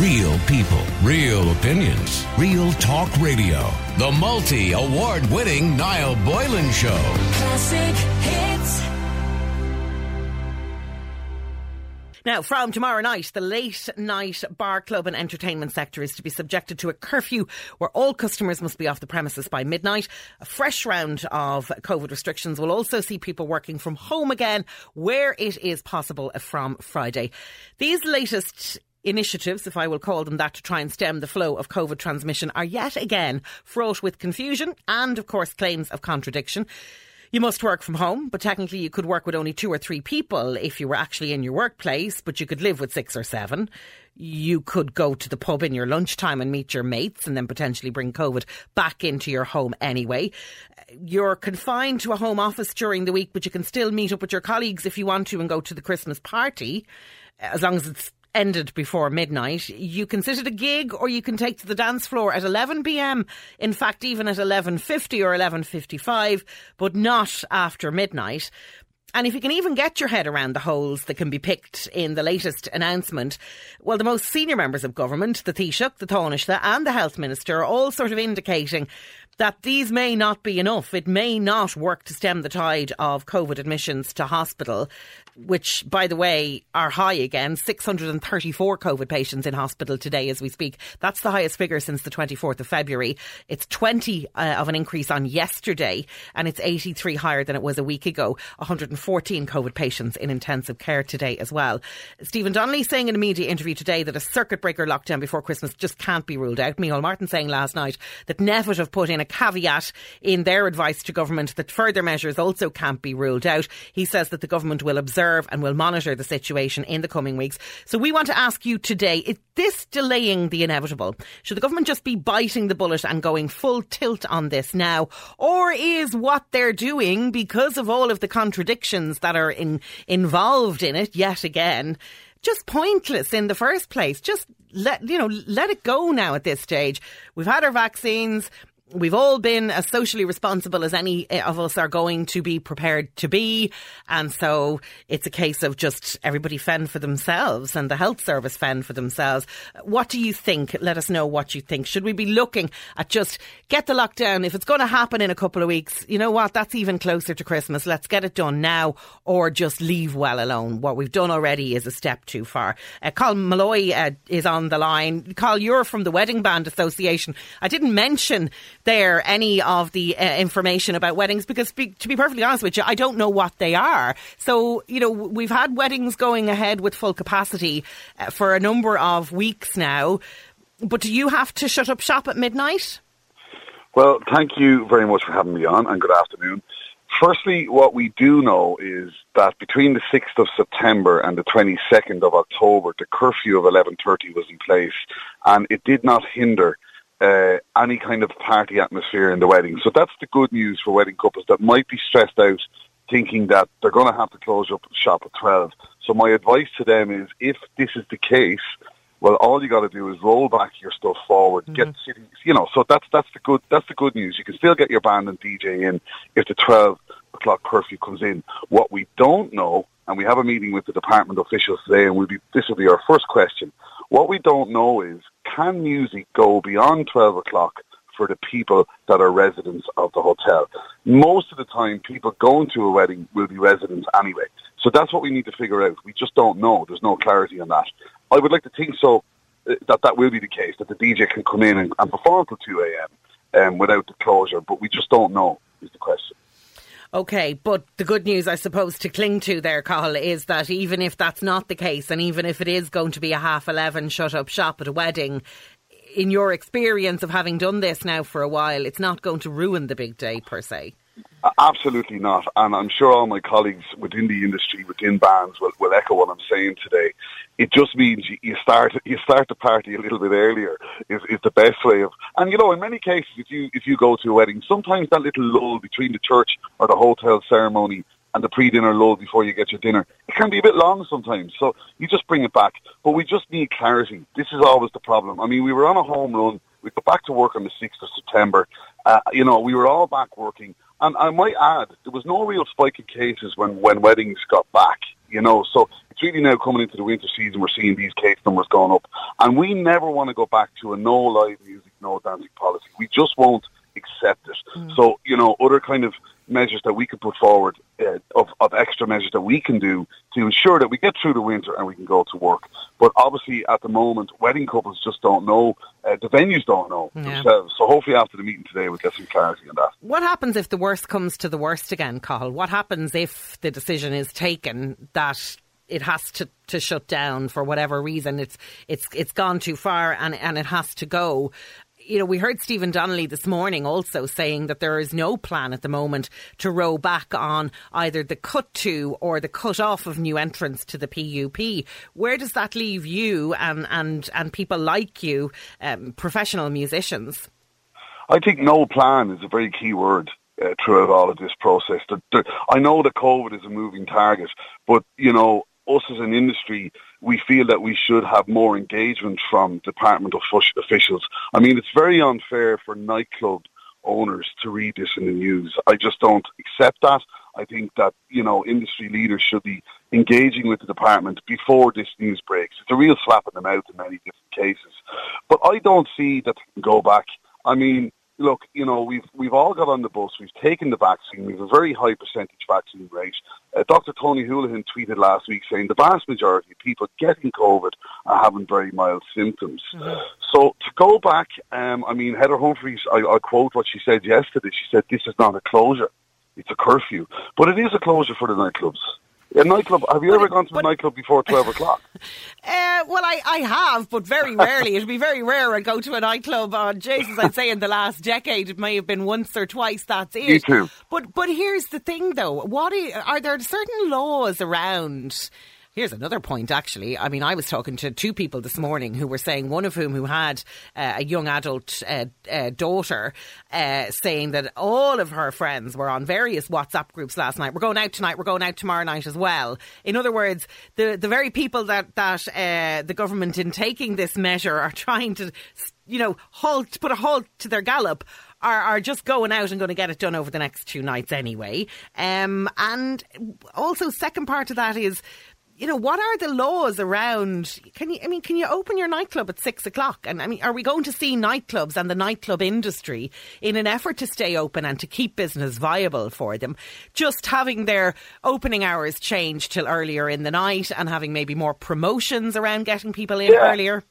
Real people, real opinions, real talk radio. The multi award winning Niall Boylan Show. Classic hits. Now, from tomorrow night, the late night bar, club, and entertainment sector is to be subjected to a curfew where all customers must be off the premises by midnight. A fresh round of COVID restrictions will also see people working from home again where it is possible from Friday. These latest initiatives, if I will call them that, to try and stem the flow of COVID transmission are yet again fraught with confusion and, of course, claims of contradiction. You must work from home, but technically you could work with only two or three people if you were actually in your workplace, but you could live with six or seven. You could go to the pub in your lunchtime and meet your mates and then potentially bring COVID back into your home anyway. You're confined to a home office during the week, but you can still meet up with your colleagues if you want to and go to the Christmas party as long as it's ended before midnight. You can sit at a gig or you can take to the dance floor at 11 pm. In fact, even at 11.50 or 11.55, but not after midnight. And if you can even get your head around the holes that can be picked in the latest announcement, well, the most senior members of government, the Taoiseach, the Taoiseach, and the Health Minister are all sort of indicating that these may not be enough. It may not work to stem the tide of COVID admissions to hospital, which, by the way, are high again 634 COVID patients in hospital today as we speak. That's the highest figure since the 24th of February. It's 20 uh, of an increase on yesterday, and it's 83 higher than it was a week ago. 114 COVID patients in intensive care today as well. Stephen Donnelly saying in a media interview today that a circuit breaker lockdown before Christmas just can't be ruled out. Micheál Martin saying last night that NPHET have put in a caveat in their advice to government that further measures also can't be ruled out. He says that the government will observe and will monitor the situation in the coming weeks. So we want to ask you today, is this delaying the inevitable? Should the government just be biting the bullet and going full tilt on this now? Or is what they're doing because of all of the contradictions that are in, involved in it yet again just pointless in the first place. Just let you know, let it go now at this stage. We've had our vaccines we've all been as socially responsible as any of us are going to be prepared to be. And so it's a case of just everybody fend for themselves and the health service fend for themselves. What do you think? Let us know what you think. Should we be looking at just get the lockdown? If it's going to happen in a couple of weeks, you know what? That's even closer to Christmas. Let's get it done now or just leave well alone. What we've done already is a step too far. Uh, Carl Malloy uh, is on the line. Carl, you're from the Wedding Band Association. I didn't mention there any of the uh, information about weddings because, be, to be perfectly honest with you, I don't know what they are. So, you know, we've had weddings going ahead with full capacity uh, for a number of weeks now. But do you have to shut up shop at midnight? Well, thank you very much for having me on, and good afternoon. Firstly, what we do know is that between the 6th of September and the 22nd of October, the curfew of 11.30 was in place, and it did not hinder uh, any kind of party atmosphere in the wedding. So that's the good news for wedding couples that might be stressed out thinking that they're going to have to close up shop at 12. So my advice to them is if this is the case, well, all you got to do is roll back your stuff forward, mm-hmm. get cities, you know. So that's that's the good that's the good news. You can still get your band and DJ in if the twelve o'clock curfew comes in. What we don't know, and we have a meeting with the department officials today, and we'll be this will be our first question. What we don't know is can music go beyond 12 o'clock for the people that are residents of the hotel? Most of the time, people going to a wedding will be residents anyway. So that's what we need to figure out. We just don't know. There's no clarity on that. I would like to think so uh, that that will be the case, that the DJ can come in and, and perform till 2 a.m. Um, without the closure, but we just don't know is the question. Okay, but the good news, I suppose, to cling to there, Carl, is that even if that's not the case, and even if it is going to be a half 11 shut up shop at a wedding, in your experience of having done this now for a while, it's not going to ruin the big day per se. Absolutely not. And I'm sure all my colleagues within the industry, within bands, will, will echo what I'm saying today. It just means you start you start the party a little bit earlier is, is the best way of. And you know, in many cases, if you if you go to a wedding, sometimes that little lull between the church or the hotel ceremony and the pre-dinner lull before you get your dinner, it can be a bit long sometimes. So you just bring it back. But we just need clarity. This is always the problem. I mean, we were on a home run. We got back to work on the 6th of September. Uh, you know, we were all back working and I might add, there was no real spike in cases when, when weddings got back you know. So it's really now coming into the winter season, we're seeing these case numbers going up. And we never want to go back to a no live music, no dancing policy. We just won't accept it. Mm. So, you know, other kind of measures that we could put forward, uh, of, of extra measures that we can do to ensure that we get through the winter and we can go to work. But obviously, at the moment, wedding couples just don't know. Uh, the venues don't know yeah. themselves. So hopefully, after the meeting today, we'll get some clarity on that. What happens if the worst comes to the worst again, Cathal? What happens if the decision is taken that it has to, to shut down for whatever reason. It's it's it's gone too far and, and it has to go you know, we heard Stephen Donnelly this morning also saying that there is no plan at the moment to row back on either the cut to or the cut off of new entrants to the PUP. Where does that leave you and, and, and people like you, um, professional musicians? I think no plan is a very key word. Uh, throughout all of this process, I know that COVID is a moving target, but you know us as an industry, we feel that we should have more engagement from department officials. I mean, it's very unfair for nightclub owners to read this in the news. I just don't accept that. I think that, you know, industry leaders should be engaging with the department before this news breaks. It's a real slap in the mouth in many different cases. But I don't see that they can go back. I mean, look, you know, we've we've all got on the bus. We've taken the vaccine. We've a very high percentage vaccine rate. Uh, Dr. Tony Holohan tweeted last week saying the vast majority of people getting COVID are having very mild symptoms. Mm-hmm. So to go back, um, I mean, Heather Humphreys, I, I'll quote what she said yesterday. She said, "This is not a closure; it's a curfew, but it is a closure for the nightclubs." A nightclub. Have you but ever gone to a nightclub before twelve o'clock? Uh, well, I, I have, but very rarely. It'd be very rare I go to a nightclub on Jesus. I'd say in the last decade, it may have been once or twice. That's it. Me too. But but here's the thing, though. What are, are there certain laws around? Here's another point, actually. I mean, I was talking to two people this morning who were saying, one of whom who had uh, a young adult uh, uh, daughter, uh, saying that all of her friends were on various WhatsApp groups last night. We're going out tonight. We're going out tomorrow night as well. In other words, the the very people that that uh, the government, in taking this measure, are trying to, you know, halt put a halt to their gallop are, are just going out and going to get it done over the next two nights anyway. Um, and also, second part of that is you know, what are the laws around? Can you, I mean, can you open your nightclub at six o'clock? And I mean, are we going to see nightclubs and the nightclub industry in an effort to stay open and to keep business viable for them, just having their opening hours changed till earlier in the night and having maybe more promotions around getting people in yeah. earlier?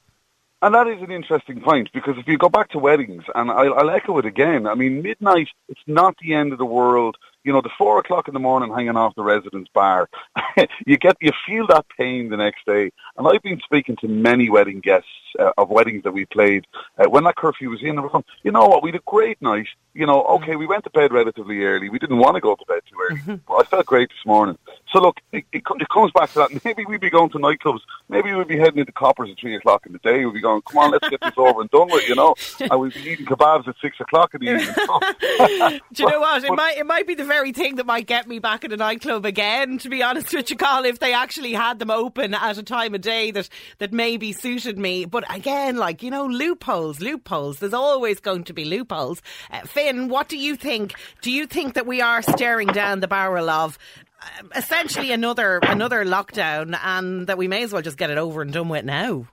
And that is an interesting point because if you go back to weddings, and I'll, I'll echo it again, I mean, midnight, it's not the end of the world you know, the four o'clock in the morning hanging off the residence bar, you get, you feel that pain the next day. And I've been speaking to many wedding guests uh, of weddings that we played uh, when that curfew was in. They were going, you know what, we had a great night. You know, okay, we went to bed relatively early. We didn't want to go to bed too early, mm-hmm. but I felt great this morning. So look, it, it, it comes back to that. Maybe we'd be going to nightclubs. Maybe we'd be heading into Coppers at three o'clock in the day. We'd be going, come on, let's get this over and done with. You know, and we'd be eating kebabs at six o'clock in the evening. Do you know what? It might it might be the very thing that might get me back at a nightclub again. To be honest with you, Carl, if they actually had them open at a time of day that that maybe suited me. But again, like you know, loopholes, loopholes. There's always going to be loopholes. Uh, Finn, what do you think? Do you think that we are staring down the barrel of uh, essentially another another lockdown, and that we may as well just get it over and done with now?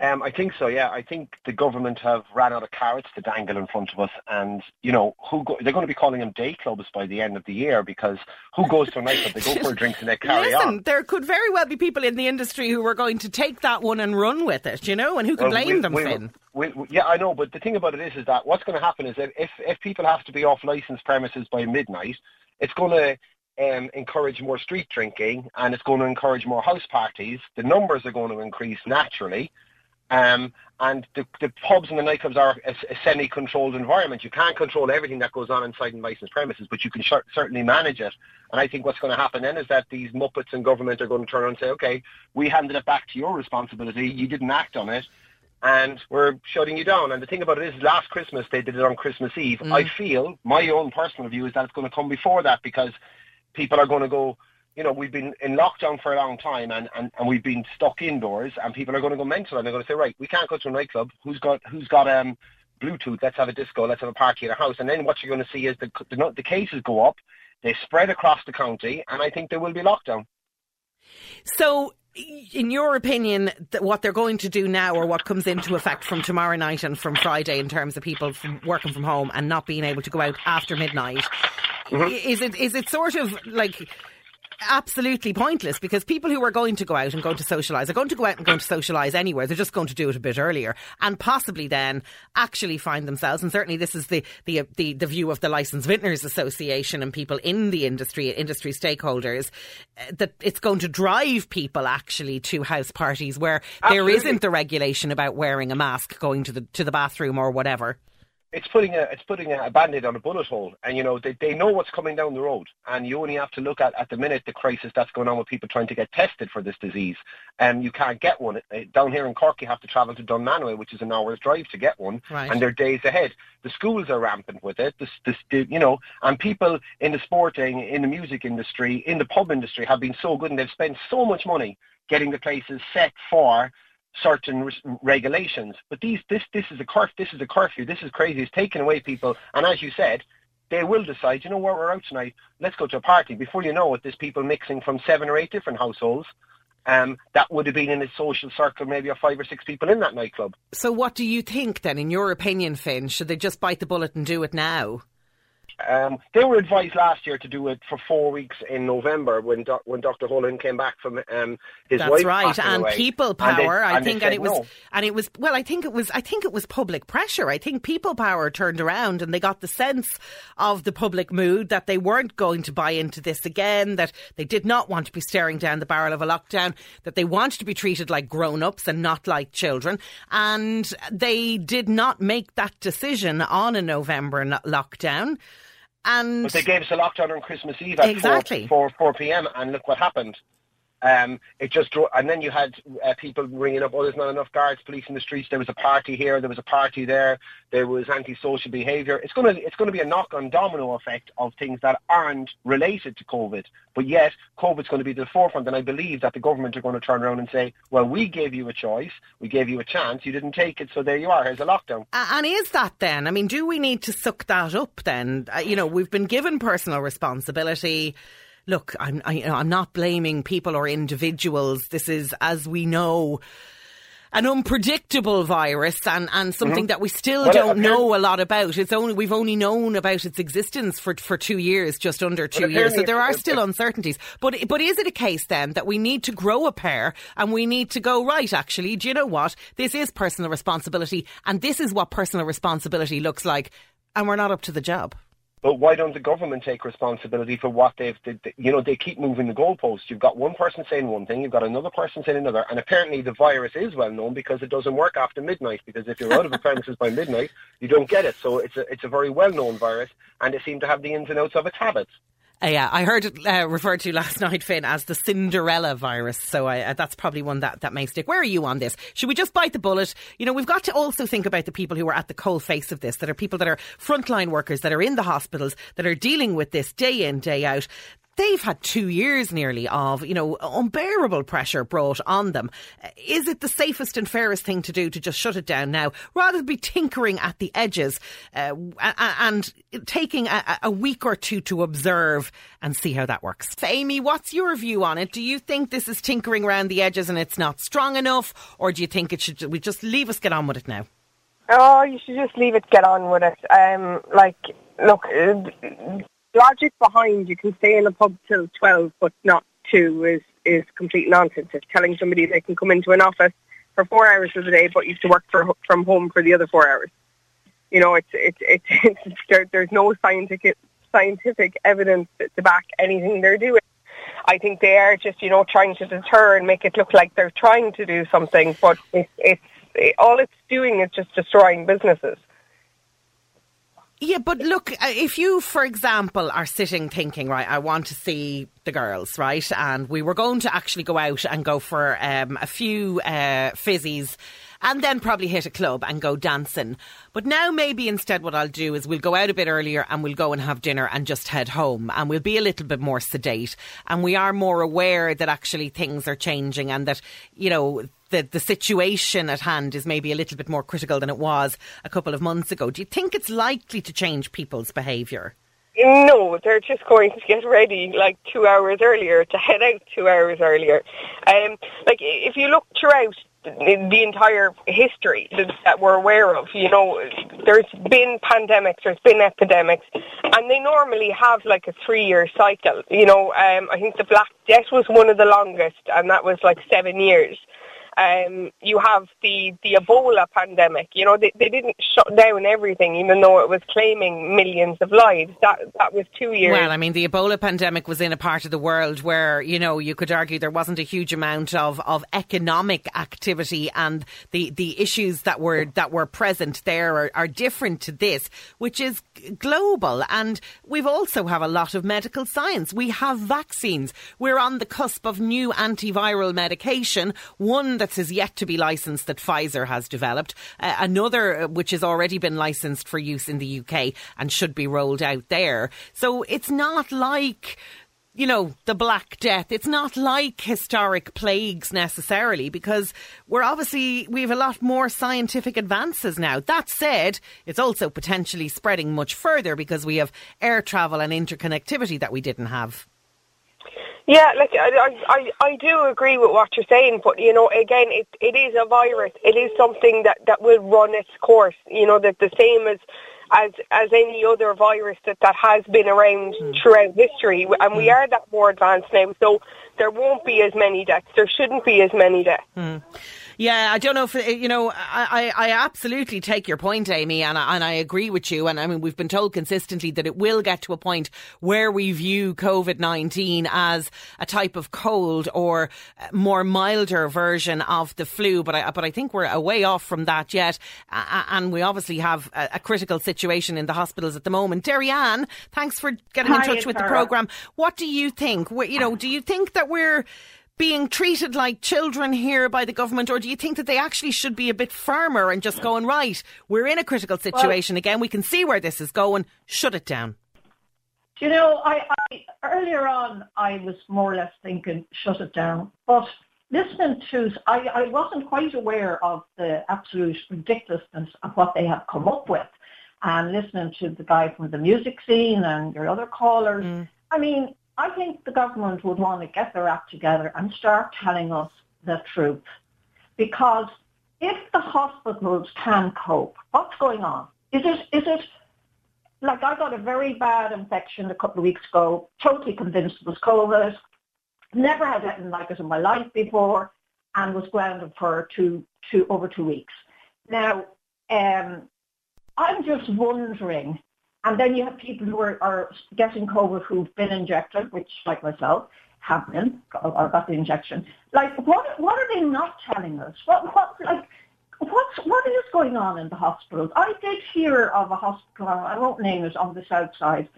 Um, I think so. Yeah, I think the government have ran out of carrots to dangle in front of us, and you know who go- they're going to be calling them day clubs by the end of the year because who goes to a nightclub? They go for a drink and they carry Listen, on. there could very well be people in the industry who are going to take that one and run with it, you know, and who can well, blame we, them, we, Finn? We, yeah, I know, but the thing about it is, is that what's going to happen is that if if people have to be off licensed premises by midnight, it's going to um, encourage more street drinking and it's going to encourage more house parties. The numbers are going to increase naturally. Um, and the, the pubs and the nightclubs are a, a, semi-controlled environment. You can't control everything that goes on inside and licensed premises, but you can sh- certainly manage it. And I think what's going to happen then is that these muppets in government are going to turn around and say, okay, we handed it back to your responsibility. You didn't act on it. And we're shutting you down. And the thing about it is, last Christmas they did it on Christmas Eve. Mm. I feel my own personal view is that it's going to come before that because people are going to go, you know, we've been in lockdown for a long time and, and, and we've been stuck indoors and people are going to go mental and they're going to say, right, we can't go to a nightclub. Who's got, who's got, um, Bluetooth, let's have a disco, let's have a party in a house. And then what you're going to see is the, the, the cases go up, they spread across the county, and I think there will be lockdown. So, in your opinion, what they're going to do now, or what comes into effect from tomorrow night and from Friday, in terms of people from working from home and not being able to go out after midnight, Mm-hmm. is it is it sort of like? Absolutely pointless because people who are going to go out and going to socialise are going to go out and going to socialise anywhere. They're just going to do it a bit earlier and possibly then actually find themselves. And certainly this is the the the, the view of the Licensed Vintners Association and people in the industry, industry stakeholders, uh, that it's going to drive people actually to house parties where there Absolutely. isn't the regulation about wearing a mask, going to the to the bathroom or whatever. It's putting a it's putting a band-aid on a bullet hole. And you know they, they know what's coming down the road. And you only have to look at at the minute the crisis that's going on with people trying to get tested for this disease. And you can't get one. Down here in Cork you have to travel to Dunmanway which is an hour's drive to get one. Right. and they're days ahead. The schools are rampant with it. This, this, you know and people in the sporting in the music industry in the pub industry have been so good and they've spent so much money getting the places set for certain regulations. But these, this, this is a curf, this is a curfew, this is crazy. It's taking away people, and as you said, they will decide. You know? We're out tonight. Let's go to a party. Before you know it, there's people mixing from seven or eight different households. Um, that would have been in a social circle, maybe of five or six people in that nightclub. So, what do you think then, in your opinion, Finn? Should they just bite the bullet and do it now? Um, they were advised last year to do it for four weeks in November when doc, when Dr. Holland came back from um, his That's wife right, passing and away. people And they- power. I and think, and it was, no. and it was. Well, I think it was. I think it was public pressure. I think people power turned around and they got the sense of the public mood that they weren't going to buy into this again. That they did not want to be staring down the barrel of a lockdown. That they wanted to be treated like grown-ups and not like children. And they did not make that decision on a November lockdown. And But they gave us a lockdown on Christmas Eve at Exactly. 4, 4, 4 p.m. and look what happened. Um, it just and then you had uh, people ringing up, oh, there's not enough guards, police in the streets. There was a party here, there was a party there. There was antisocial behaviour. It's going to it's going to be a knock-on domino effect of things that aren't related to COVID, but yet COVID's going to be the forefront. And I believe that the government are going to turn around and say, well, we gave you a choice, we gave you a chance, you didn't take it, so there you are. Here's a lockdown. And is that then? I mean, do we need to suck that up then? Uh, you know, we've been given personal responsibility. Look, I'm, I, you know, I'm not blaming people or individuals. This is, as we know, an unpredictable virus and, and something that we still Well, don't know a lot about. It's only we've only known about its existence for for two years, just under two years. So there are still uncertainties. But but is it a case then that we need to grow a pair and we need to go right? Actually, do you know what? This is personal responsibility, and this is what personal responsibility looks like, and we're not up to the job. But why don't the government take responsibility for what they've, they, they- you know, they keep moving the goalposts. You've got one person saying one thing, you've got another person saying another, and apparently the virus is well known because it doesn't work after midnight. Because if you're out of the premises by midnight, you don't get it. So it's a, it's a very well known virus, and they seem to have the ins and outs of its habits. Uh, yeah, I heard it uh, referred to last night, Finn, as the Cinderella virus. So I, uh, that's probably one that, that may stick. Where are you on this? Should we just bite the bullet? You know, we've got to also think about the people who are at the coal face of this, that are people that are frontline workers, that are in the hospitals, that are dealing with this day in, day out. They've had two years nearly of, you know, unbearable pressure brought on them. Is it the safest and fairest thing to do to just shut it down now rather than be tinkering at the edges uh, a- a- and taking a, a week or two to observe and see how that works? Amy, what's your view on it? Do you think this is tinkering around the edges and it's not strong enough, or do you think it should we just leave us get on with it now? Oh, you should just leave it, get on with it. Um, like, look, uh, logic behind you can stay in a pub till 12 but not 2 is, is complete nonsense. It's telling somebody they can come into an office for four hours of the day but you have to work for, from home for the other four hours. You know, it's, it's, it's, it's there, there's no scientific, scientific evidence to back anything they're doing. I think they are just, you know, trying to deter and make it look like they're trying to do something, but it's, it's it, all it's doing is just destroying businesses. Yeah, but look, uh, if you, for example, are sitting thinking, right, I want to see the girls, right, and we were going to actually go out and go for um, a few uh, fizzies and then probably hit a club and go dancing. But now maybe instead what I'll do is we'll go out a bit earlier and we'll go and have dinner and just head home and we'll be a little bit more sedate and we are more aware that actually things are changing and that, you know, the, the situation at hand is maybe a little bit more critical than it was a couple of months ago. Do you think it's likely to change people's behaviour? No, they're just going to get ready like two hours earlier to head out two hours earlier. Um, like if you look throughout the entire history that that we're aware of. You know, there's been pandemics, there's been epidemics, and they normally have like a three-year cycle. You know, um, I think the Black Death was one of the longest, and that was like seven years. Um, you have the, the Ebola pandemic. You know, they, they didn't shut down everything, even though it was claiming millions of lives. That that was two years. Well, I mean, the Ebola pandemic was in a part of the world where you know you could argue there wasn't a huge amount of, of economic activity, and the, the issues that were that were present there are, are different to this, which is global. And we've also have a lot of medical science. We have vaccines. We're on the cusp of new antiviral medication. One that is yet to be licensed that Pfizer has developed. Uh, another uh, which has already been licensed for use in the UK and should be rolled out there. So it's not like you know, the Black Death. It's not like historic plagues necessarily because we're obviously, we have a lot more scientific advances now. That said, it's also potentially spreading much further because we have air travel and interconnectivity that we didn't have. Yeah, like I, I, I do agree with what you're saying, but you know, again, it, it is a virus. It is something that, that will run its course. You know, that the same as as as any other virus that, that has been around mm. throughout history, and we hmm. are that more advanced now. So there won't be as many deaths. There shouldn't be as many deaths. Mm. Yeah, I don't know if uh, you know. I, I absolutely take your point, Amy, and I, and I agree with you. And I mean, we've been told consistently that it will get to a point where we view COVID nineteen as a type of cold or uh, more milder version of the flu. But I but I think we're a way off from that yet, and we obviously have a, a critical situation in the hospitals at the moment. Derianne, thanks for getting Hi, in touch with the program. What do you think? You know, do you think that we're being treated like children here by the government, or do you think that they actually should be a bit firmer and just going, right, we're in a critical situation well, again, we can see where this is going, shut it down? You know, I, I earlier on I was more or less thinking shut it down, but listening to I, I wasn't quite aware of the absolute ridiculousness of what they have come up with, and listening to the guy from the music scene and your other callers. Mm. I mean, I think the government would want to get their act together and start telling us the truth. Because if the hospitals can cope, what's going on? Is it, is it like I got a very bad infection a couple of weeks ago, totally convinced it was COVID, never had anything like it in my life before, and was grounded for two, two, over two weeks. Now, um, I'm just wondering and then you have people who are, are getting COVID who've been injected, which, like myself, have been or got the injection. Like, what what are they not telling us? What what like what's what is going on in the hospitals? I did hear of a hospital. I won't name it on the south side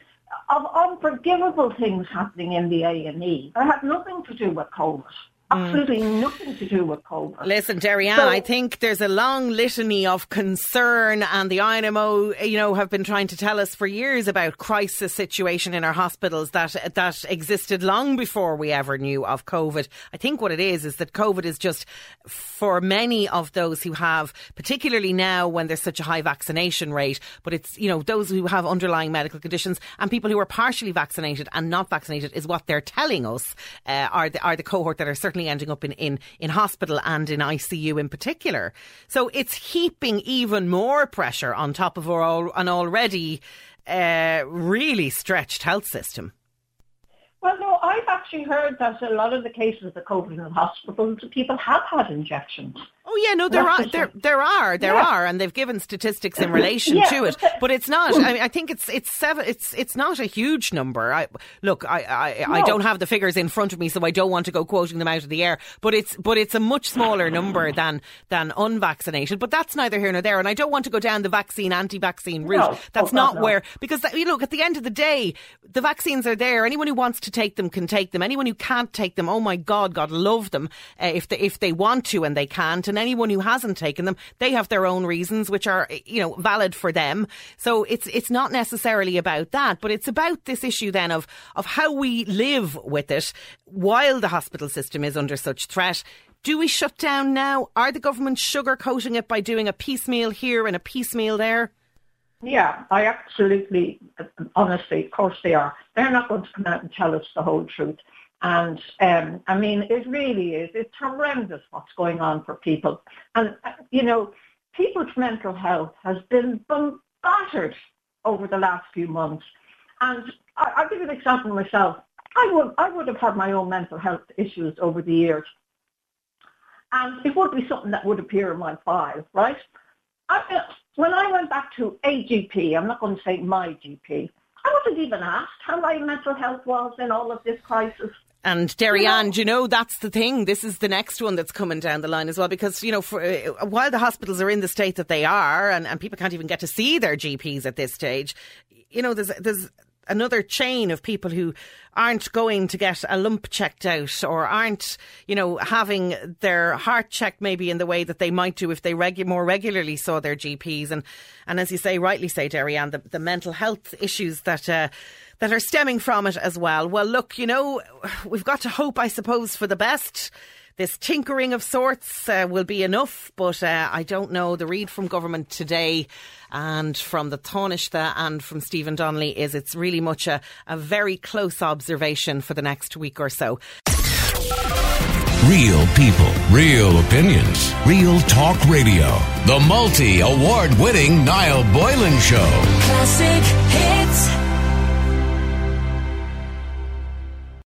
of unforgivable things happening in the A and E. Had nothing to do with COVID. Mm. absolutely mm. nothing to do with COVID. Listen, Derianne, so, I think there's a long litany of concern, and the INMO, you know, have been trying to tell us for years about crisis situation in our hospitals that that existed long before we ever knew of COVID. I think what it is is that COVID is just for many of those who have, particularly now when there's such a high vaccination rate, but it's you know those who have underlying medical conditions and people who are partially vaccinated and not vaccinated is what they're telling us uh, are the are the cohort that are certainly ending up in, in, in hospital and in ICU in particular. So it's heaping even more pressure on top of our, an already uh, really stretched health system. Well, no, I've actually heard that a lot of the cases of COVID in the hospitals, people have had injections. Oh yeah, no, there are there there are there yeah. are, and they've given statistics in relation yeah, to it, but it's not. I mean, I think it's it's seven. It's it's not a huge number. I look, I I, no. I don't have the figures in front of me, so I don't want to go quoting them out of the air. But it's but it's a much smaller number than than unvaccinated. But that's neither here nor there. And I don't want to go down the vaccine anti-vaccine route. No, that's oh, not no. where because you look at the end of the day, the vaccines are there. Anyone who wants to take them can take them. Anyone who can't take them, oh my God, God love them uh, if they if they want to and they can't. And anyone who hasn't taken them, they have their own reasons, which are, you know, valid for them. So it's, it's not necessarily about that, but it's about this issue then of, of how we live with it while the hospital system is under such threat. Do we shut down now? Are the government sugarcoating it by doing a piecemeal here and a piecemeal there? Yeah, I absolutely, honestly, of course they are. They're not going to come out and tell us the whole truth. And um, I mean, it really is. It's horrendous what's going on for people. And, uh, you know, people's mental health has been battered over the last few months. And I, I'll give you an example myself. I would, I would have had my own mental health issues over the years. And it would be something that would appear in my file, right? I, when I went back to a GP, I'm not going to say my GP, I wasn't even asked how my mental health was in all of this crisis. And Derry Ann, you know, that's the thing. This is the next one that's coming down the line as well, because, you know, for, uh, while the hospitals are in the state that they are and, and people can't even get to see their GPs at this stage, you know, there's, there's another chain of people who aren't going to get a lump checked out or aren't, you know, having their heart checked maybe in the way that they might do if they regu- more regularly saw their GPs. And, and as you say, rightly say, Derry Ann, the, the mental health issues that, uh, that are stemming from it as well. Well, look, you know, we've got to hope, I suppose, for the best. This tinkering of sorts uh, will be enough, but uh, I don't know. The read from government today and from the Taoiseach and from Stephen Donnelly is it's really much a, a very close observation for the next week or so. Real people, real opinions, real talk radio. The multi award winning Niall Boylan Show. Classic hits.